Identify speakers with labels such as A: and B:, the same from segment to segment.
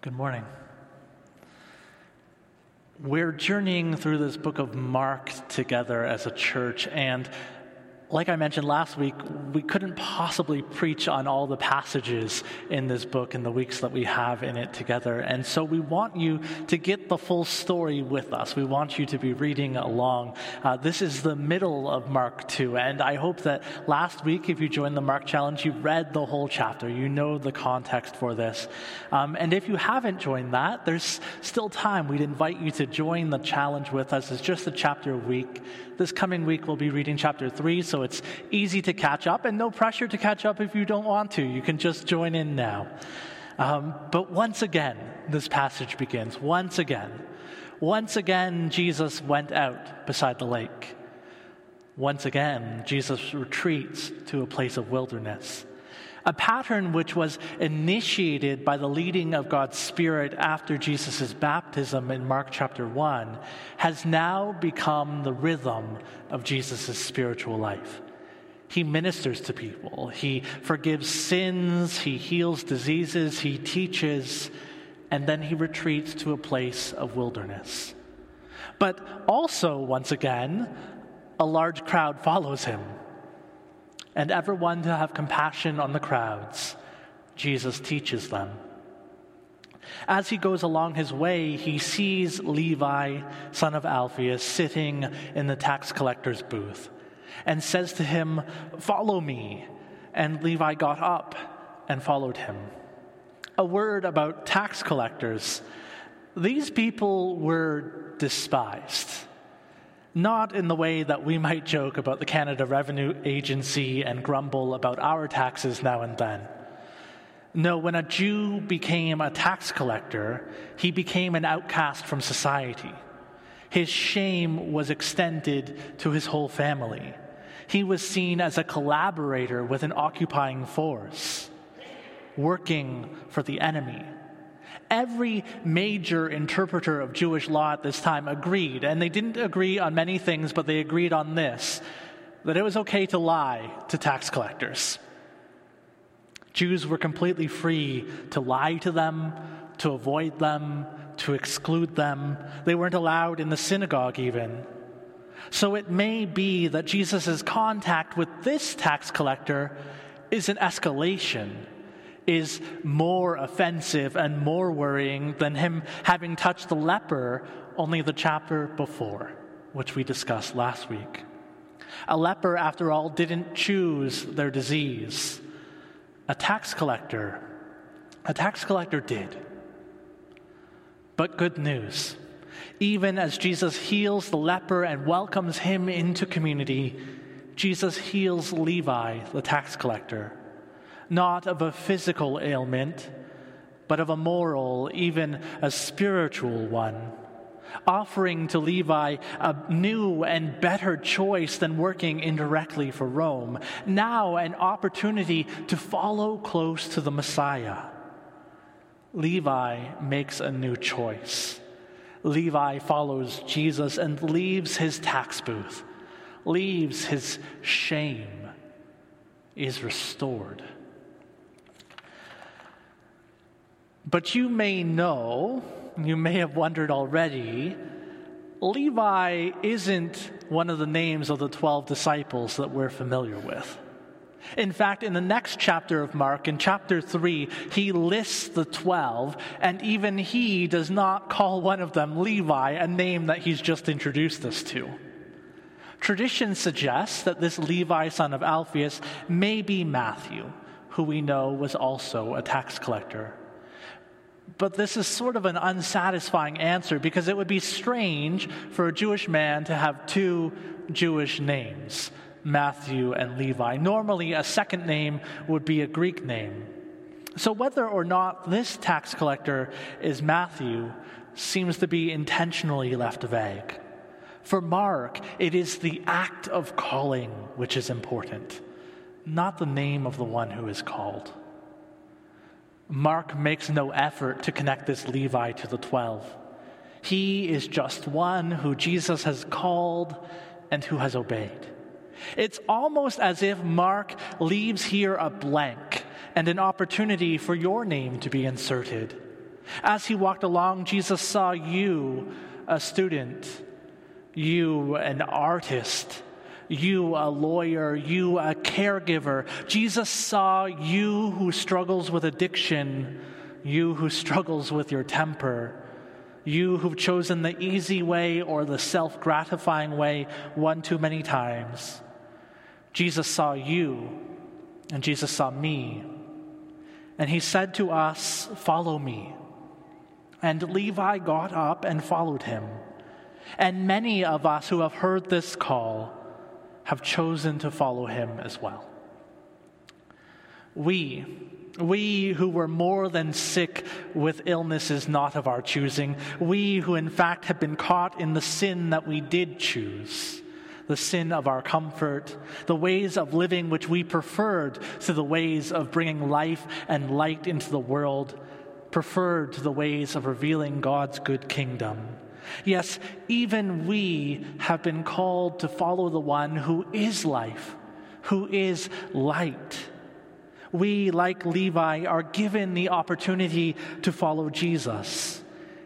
A: Good morning. We're journeying through this book of Mark together as a church, and like I mentioned last week, we couldn't possibly preach on all the passages in this book in the weeks that we have in it together. And so we want you to get the full story with us. We want you to be reading along. Uh, this is the middle of Mark 2. And I hope that last week, if you joined the Mark Challenge, you read the whole chapter. You know the context for this. Um, and if you haven't joined that, there's still time. We'd invite you to join the challenge with us. It's just a chapter a week. This coming week, we'll be reading chapter 3, so it's easy to catch up, and no pressure to catch up if you don't want to. You can just join in now. Um, but once again, this passage begins. Once again. Once again, Jesus went out beside the lake. Once again, Jesus retreats to a place of wilderness a pattern which was initiated by the leading of God's Spirit after Jesus' baptism in Mark chapter 1, has now become the rhythm of Jesus' spiritual life. He ministers to people, he forgives sins, he heals diseases, he teaches, and then he retreats to a place of wilderness. But also, once again, a large crowd follows him and ever one to have compassion on the crowds, Jesus teaches them. As he goes along his way, he sees Levi, son of Alphaeus, sitting in the tax collector's booth and says to him, Follow me. And Levi got up and followed him. A word about tax collectors. These people were despised not in the way that we might joke about the Canada Revenue Agency and grumble about our taxes now and then. No, when a Jew became a tax collector, he became an outcast from society. His shame was extended to his whole family. He was seen as a collaborator with an occupying force, working for the enemy. Every major interpreter of Jewish law at this time agreed, and they didn't agree on many things, but they agreed on this that it was okay to lie to tax collectors. Jews were completely free to lie to them, to avoid them, to exclude them. They weren't allowed in the synagogue, even. So it may be that Jesus' contact with this tax collector is an escalation is more offensive and more worrying than him having touched the leper only the chapter before, which we discussed last week. A leper, after all, didn't choose their disease. A tax collector, a tax collector did. But good news. Even as Jesus heals the leper and welcomes him into community, Jesus heals Levi, the tax collector not of a physical ailment, but of a moral, even a spiritual one, offering to Levi a new and better choice than working indirectly for Rome, now an opportunity to follow close to the Messiah. Levi makes a new choice. Levi follows Jesus and leaves his tax booth, leaves his shame, is restored. But you may know, you may have wondered already, Levi isn't one of the names of the 12 disciples that we're familiar with. In fact, in the next chapter of Mark, in chapter 3, he lists the 12, and even he does not call one of them Levi, a name that he's just introduced us to. Tradition suggests that this Levi, son of Alphaeus, may be Matthew, who we know was also a tax collector. But this is sort of an unsatisfying answer because it would be strange for a Jewish man to have two Jewish names, Matthew and Levi. Normally, a second name would be a Greek name. So, whether or not this tax collector is Matthew seems to be intentionally left vague. For Mark, it is the act of calling which is important, not the name of the one who is called. Mark makes no effort to connect this Levi to the 12. He is just one who Jesus has called and who has obeyed. It's almost as if Mark leaves here a blank and an opportunity for your name to be inserted. As he walked along, Jesus saw you, a student, you, an artist, you, a lawyer, you, a caregiver. Jesus saw you who struggles with addiction, you who struggles with your temper, you who've chosen the easy way or the self gratifying way one too many times. Jesus saw you, and Jesus saw me. And he said to us, Follow me. And Levi got up and followed him. And many of us who have heard this call have chosen to follow him as well. We, we who were more than sick with illnesses not of our choosing, we who in fact have been caught in the sin that we did choose, the sin of our comfort, the ways of living which we preferred to the ways of bringing life and light into the world, preferred to the ways of revealing God's good kingdom. Yes, even we have been called to follow the one who is life, who is light. We, like Levi, are given the opportunity to follow Jesus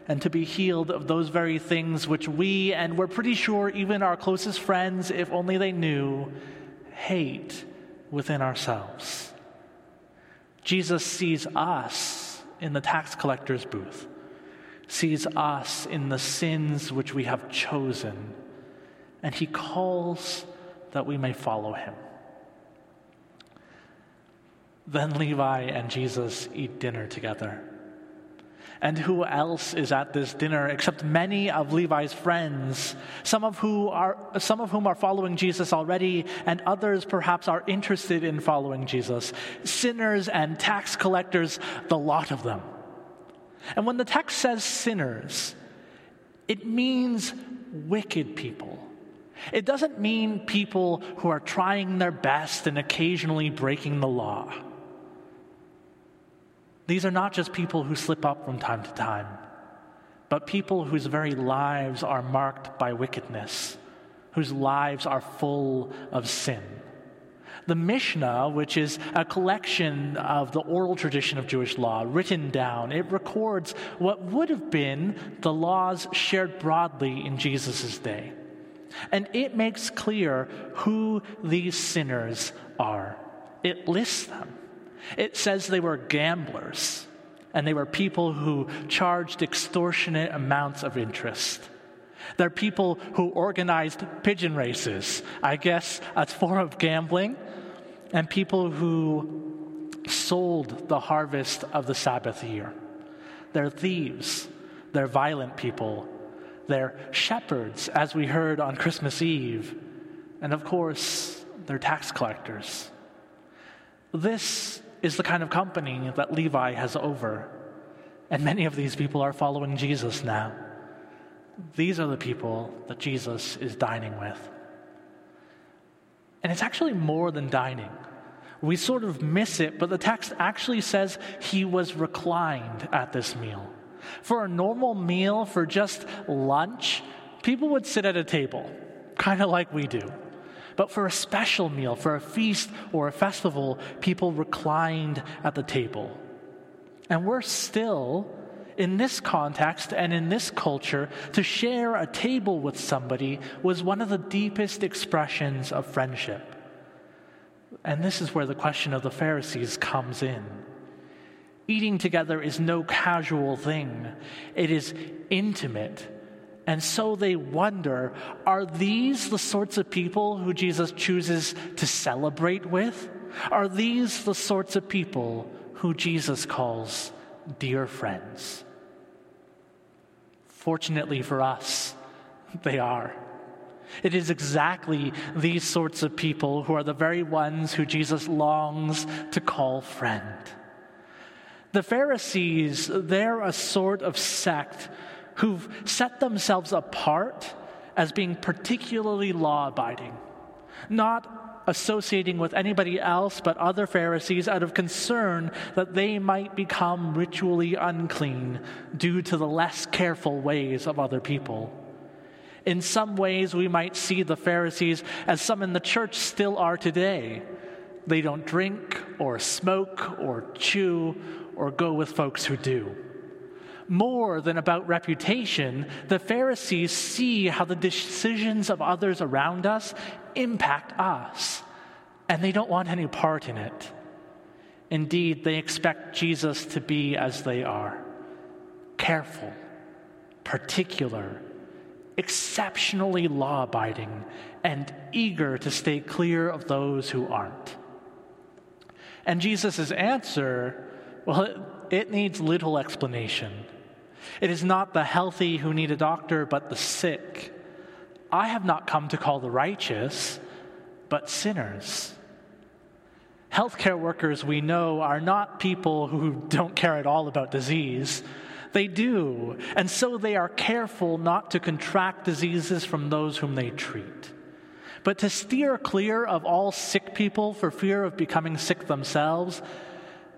A: and to be healed of those very things which we, and we're pretty sure even our closest friends, if only they knew, hate within ourselves. Jesus sees us in the tax collector's booth sees us in the sins which we have chosen, and he calls that we may follow him. Then Levi and Jesus eat dinner together. And who else is at this dinner except many of Levi's friends, some of, who are, some of whom are following Jesus already, and others perhaps are interested in following Jesus? Sinners and tax collectors, the lot of them. And when the text says sinners, it means wicked people. It doesn't mean people who are trying their best and occasionally breaking the law. These are not just people who slip up from time to time, but people whose very lives are marked by wickedness, whose lives are full of sin. The Mishnah, which is a collection of the oral tradition of Jewish law written down, it records what would have been the laws shared broadly in Jesus' day. And it makes clear who these sinners are. It lists them. It says they were gamblers, and they were people who charged extortionate amounts of interest. They're people who organized pigeon races. I guess a form of gambling and people who sold the harvest of the Sabbath year. They're thieves, they're violent people, they're shepherds, as we heard on Christmas Eve, and of course, they're tax collectors. This is the kind of company that Levi has over, and many of these people are following Jesus now. These are the people that Jesus is dining with. And it's actually more than dining. We sort of miss it, but the text actually says he was reclined at this meal. For a normal meal, for just lunch, people would sit at a table, kind of like we do. But for a special meal, for a feast or a festival, people reclined at the table. And we're still, in this context and in this culture, to share a table with somebody was one of the deepest expressions of friendship. And this is where the question of the Pharisees comes in. Eating together is no casual thing, it is intimate. And so they wonder are these the sorts of people who Jesus chooses to celebrate with? Are these the sorts of people who Jesus calls dear friends? Fortunately for us, they are. It is exactly these sorts of people who are the very ones who Jesus longs to call friend. The Pharisees, they're a sort of sect who've set themselves apart as being particularly law abiding, not associating with anybody else but other Pharisees out of concern that they might become ritually unclean due to the less careful ways of other people. In some ways, we might see the Pharisees as some in the church still are today. They don't drink or smoke or chew or go with folks who do. More than about reputation, the Pharisees see how the decisions of others around us impact us, and they don't want any part in it. Indeed, they expect Jesus to be as they are careful, particular, exceptionally law abiding, and eager to stay clear of those who aren't. And Jesus' answer, well, it, it needs little explanation. It is not the healthy who need a doctor, but the sick. I have not come to call the righteous, but sinners. Healthcare workers, we know, are not people who don't care at all about disease. They do, and so they are careful not to contract diseases from those whom they treat. But to steer clear of all sick people for fear of becoming sick themselves,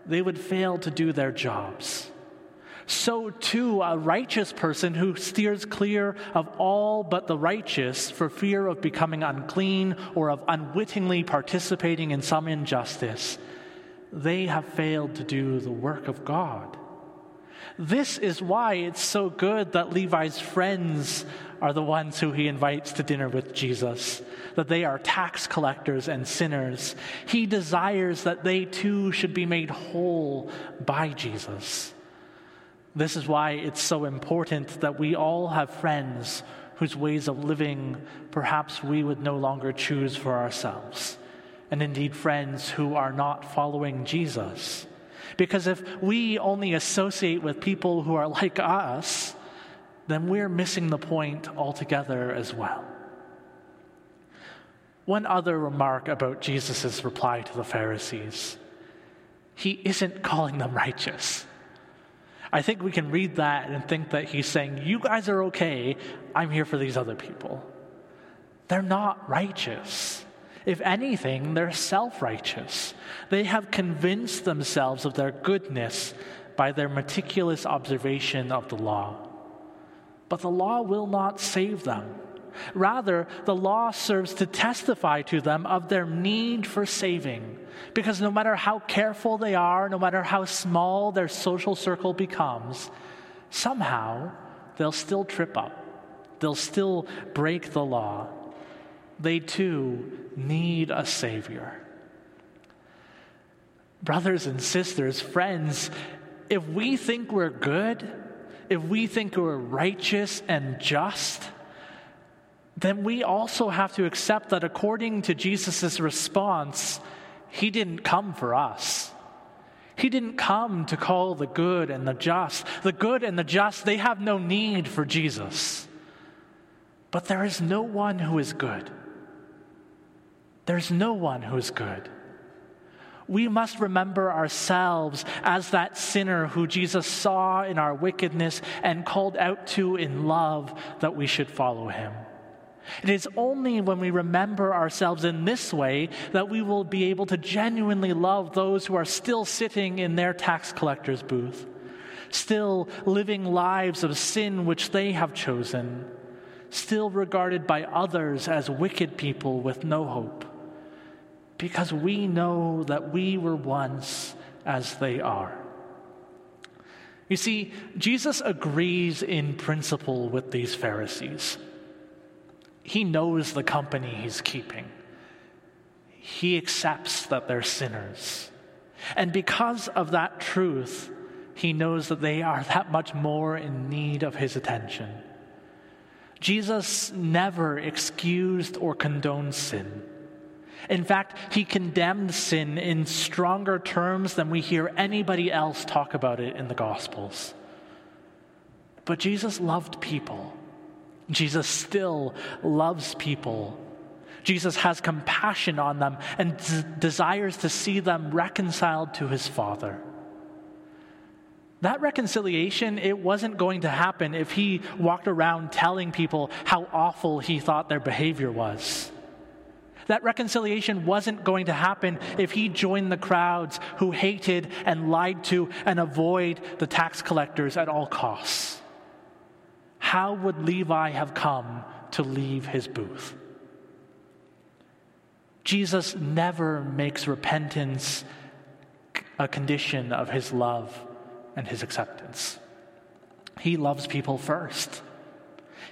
A: they would fail to do their jobs. So, too, a righteous person who steers clear of all but the righteous for fear of becoming unclean or of unwittingly participating in some injustice, they have failed to do the work of God. This is why it's so good that Levi's friends are the ones who he invites to dinner with Jesus, that they are tax collectors and sinners. He desires that they too should be made whole by Jesus. This is why it's so important that we all have friends whose ways of living perhaps we would no longer choose for ourselves, and indeed friends who are not following Jesus. Because if we only associate with people who are like us, then we're missing the point altogether as well. One other remark about Jesus' reply to the Pharisees he isn't calling them righteous. I think we can read that and think that he's saying, You guys are okay, I'm here for these other people. They're not righteous. If anything, they're self righteous. They have convinced themselves of their goodness by their meticulous observation of the law. But the law will not save them. Rather, the law serves to testify to them of their need for saving. Because no matter how careful they are, no matter how small their social circle becomes, somehow they'll still trip up. They'll still break the law they too need a Savior. Brothers and sisters, friends, if we think we're good, if we think we're righteous and just, then we also have to accept that according to Jesus' response, he didn't come for us. He didn't come to call the good and the just. The good and the just, they have no need for Jesus. But there is no one who is good. There's no one who is good. We must remember ourselves as that sinner who Jesus saw in our wickedness and called out to in love that we should follow him. It is only when we remember ourselves in this way that we will be able to genuinely love those who are still sitting in their tax collector's booth, still living lives of sin which they have chosen, still regarded by others as wicked people with no hope because we know that we were once as they are. You see, Jesus agrees in principle with these Pharisees. He knows the company he's keeping. He accepts that they're sinners. And because of that truth, he knows that they are that much more in need of his attention. Jesus never excused or condoned sin. In fact, he condemned sin in stronger terms than we hear anybody else talk about it in the Gospels. But Jesus loved people. Jesus still loves people. Jesus has compassion on them and d- desires to see them reconciled to his Father. That reconciliation, it wasn't going to happen if he walked around telling people how awful he thought their behavior was. That reconciliation wasn't going to happen if he joined the crowds who hated and lied to and avoid the tax collectors at all costs. How would Levi have come to leave his booth? Jesus never makes repentance a condition of his love and his acceptance. He loves people first.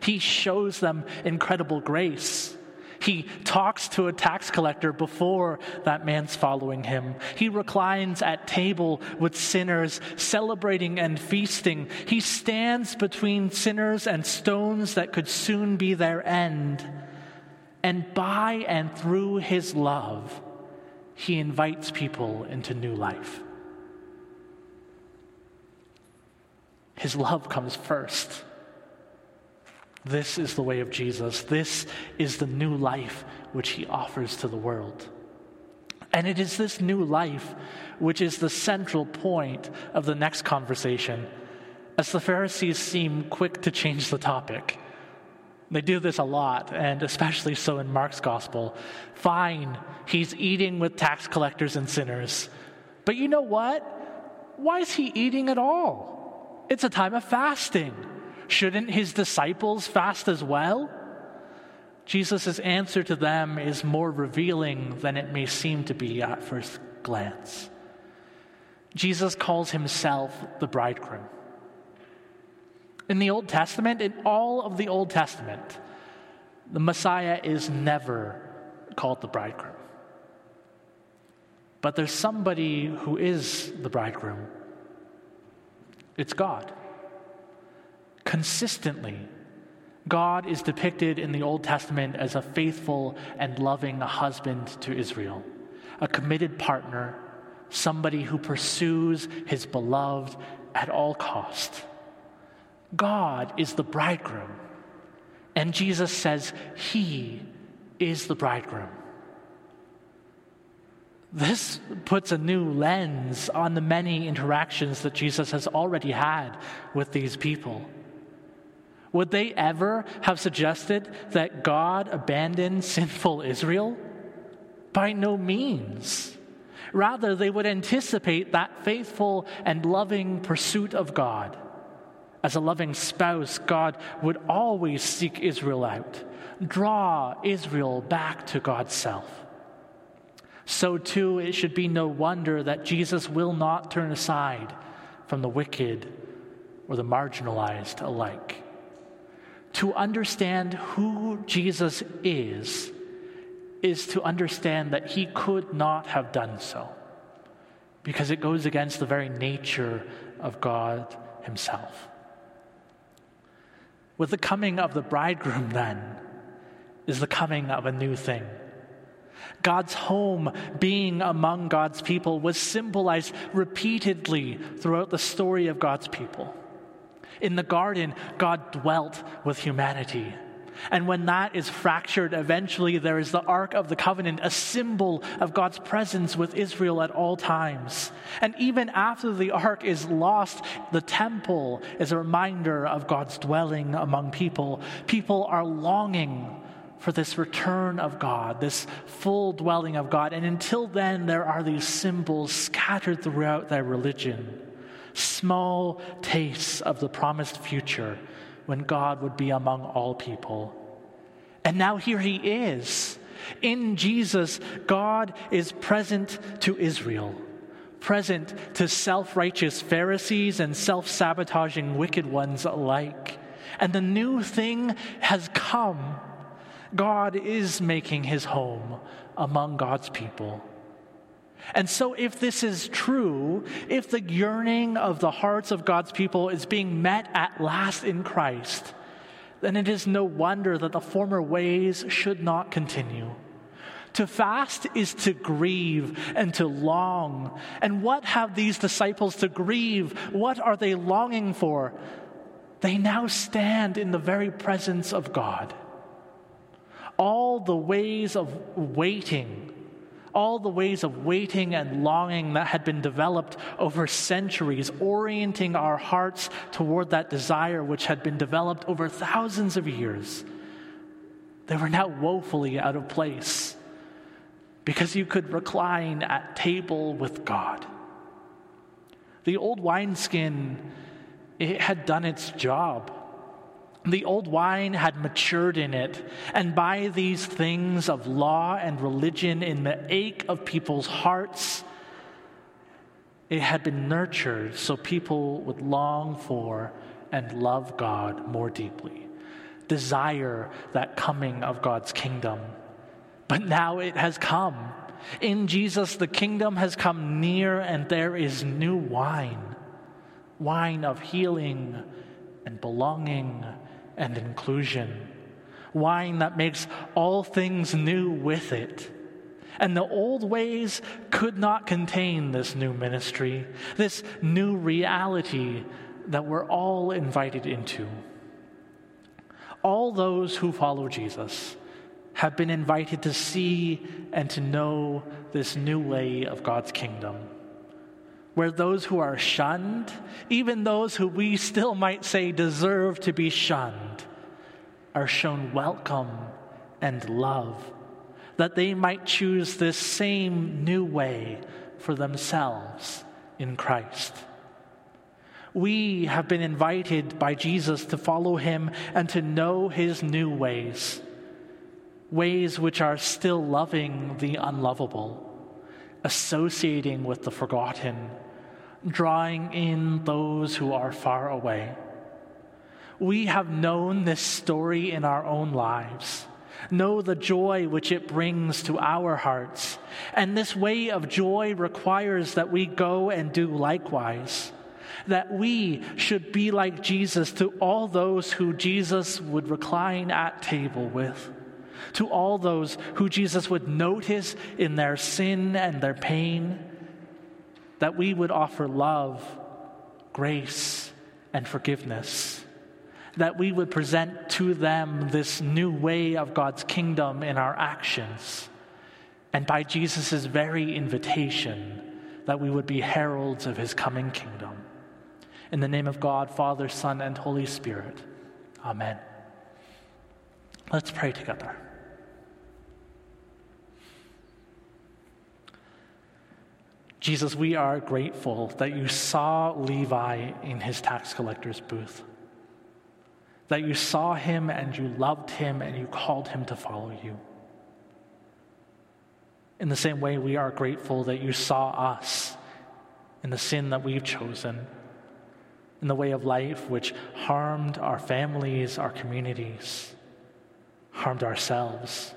A: He shows them incredible grace. He talks to a tax collector before that man's following him. He reclines at table with sinners, celebrating and feasting. He stands between sinners and stones that could soon be their end. And by and through his love, he invites people into new life. His love comes first. This is the way of Jesus. This is the new life which he offers to the world. And it is this new life which is the central point of the next conversation, as the Pharisees seem quick to change the topic. They do this a lot, and especially so in Mark's gospel. Fine, he's eating with tax collectors and sinners. But you know what? Why is he eating at all? It's a time of fasting. Shouldn't his disciples fast as well? Jesus' answer to them is more revealing than it may seem to be at first glance. Jesus calls himself the bridegroom. In the Old Testament, in all of the Old Testament, the Messiah is never called the bridegroom. But there's somebody who is the bridegroom. It's God. Consistently, God is depicted in the Old Testament as a faithful and loving husband to Israel, a committed partner, somebody who pursues his beloved at all cost. God is the bridegroom, and Jesus says he is the bridegroom. This puts a new lens on the many interactions that Jesus has already had with these people. Would they ever have suggested that God abandoned sinful Israel? By no means. Rather, they would anticipate that faithful and loving pursuit of God. As a loving spouse, God would always seek Israel out, draw Israel back to God's self. So, too, it should be no wonder that Jesus will not turn aside from the wicked or the marginalized alike to understand who Jesus is, is to understand that he could not have done so because it goes against the very nature of God himself. With the coming of the bridegroom, then, is the coming of a new thing. God's home being among God's people was symbolized repeatedly throughout the story of God's people. In the garden, God dwelt with humanity. And when that is fractured, eventually there is the Ark of the Covenant, a symbol of God's presence with Israel at all times. And even after the Ark is lost, the temple is a reminder of God's dwelling among people. People are longing for this return of God, this full dwelling of God. And until then, there are these symbols scattered throughout their religion small tastes of the promised future when God would be among all people. And now here he is. In Jesus, God is present to Israel, present to self righteous Pharisees and self sabotaging wicked ones alike. And the new thing has come. God is making his home among God's people. And so, if this is true, if the yearning of the hearts of God's people is being met at last in Christ, then it is no wonder that the former ways should not continue. To fast is to grieve and to long. And what have these disciples to grieve? What are they longing for? They now stand in the very presence of God. All the ways of waiting all the ways of waiting and longing that had been developed over centuries, orienting our hearts toward that desire which had been developed over thousands of years, they were now woefully out of place because you could recline at table with God. The old wineskin, it had done its job. The old wine had matured in it, and by these things of law and religion in the ache of people's hearts, it had been nurtured so people would long for and love God more deeply, desire that coming of God's kingdom. But now it has come. In Jesus, the kingdom has come near, and there is new wine wine of healing and belonging and inclusion, wine that makes all things new with it. And the old ways could not contain this new ministry, this new reality that we're all invited into. All those who follow Jesus have been invited to see and to know this new way of God's kingdom, where those who are shunned, even those who we still might say deserve to be shunned, are shown welcome and love that they might choose this same new way for themselves in Christ. We have been invited by Jesus to follow him and to know his new ways, ways which are still loving the unlovable, associating with the forgotten, drawing in those who are far away. We have known this story in our own lives know the joy which it brings to our hearts. And this way of joy requires that we go and do likewise. That we should be like Jesus to all those who Jesus would recline at table with, to all those who Jesus would notice in their sin and their pain, that we would offer love, grace, and forgiveness that we would present to them this new way of God's kingdom in our actions. And by Jesus' very invitation, that we would be heralds of his coming kingdom. In the name of God, Father, Son, and Holy Spirit. Amen. Let's pray together. Jesus, we are grateful that you saw Levi in his tax collector's booth that you saw him and you loved him and you called him to follow you. In the same way, we are grateful that you saw us in the sin that we've chosen, in the way of life which harmed our families, our communities, harmed ourselves.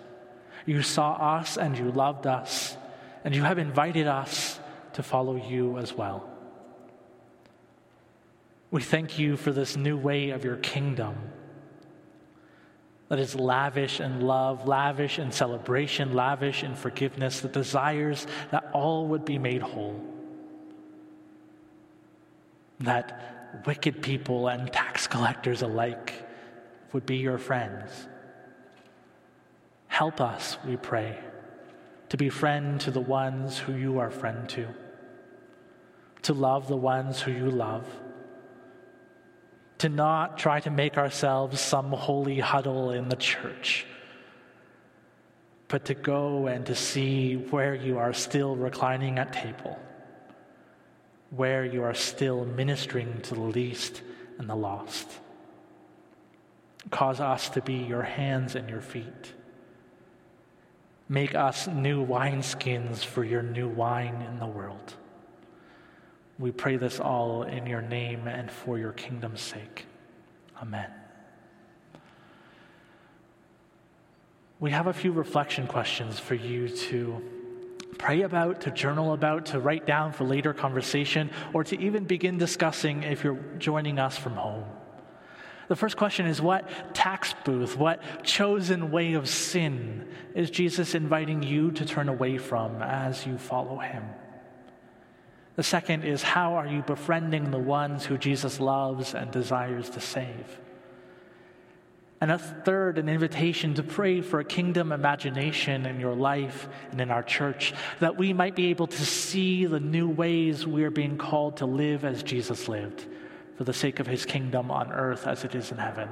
A: You saw us and you loved us, and you have invited us to follow you as well. We thank you for this new way of your kingdom that is lavish in love, lavish in celebration, lavish in forgiveness, that desires that all would be made whole. That wicked people and tax collectors alike would be your friends. Help us, we pray, to be friend to the ones who you are friend to, to love the ones who you love to not try to make ourselves some holy huddle in the church, but to go and to see where you are still reclining at table, where you are still ministering to the least and the lost. Cause us to be your hands and your feet. Make us new wineskins for your new wine in the world. We pray this all in your name and for your kingdom's sake. Amen. We have a few reflection questions for you to pray about, to journal about, to write down for later conversation, or to even begin discussing if you're joining us from home. The first question is What tax booth, what chosen way of sin is Jesus inviting you to turn away from as you follow him? The second is how are you befriending the ones who Jesus loves and desires to save? And a third, an invitation to pray for a kingdom imagination in your life and in our church, that we might be able to see the new ways we are being called to live as Jesus lived, for the sake of his kingdom on earth as it is in heaven.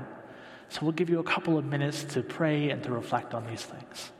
A: So we'll give you a couple of minutes to pray and to reflect on these things.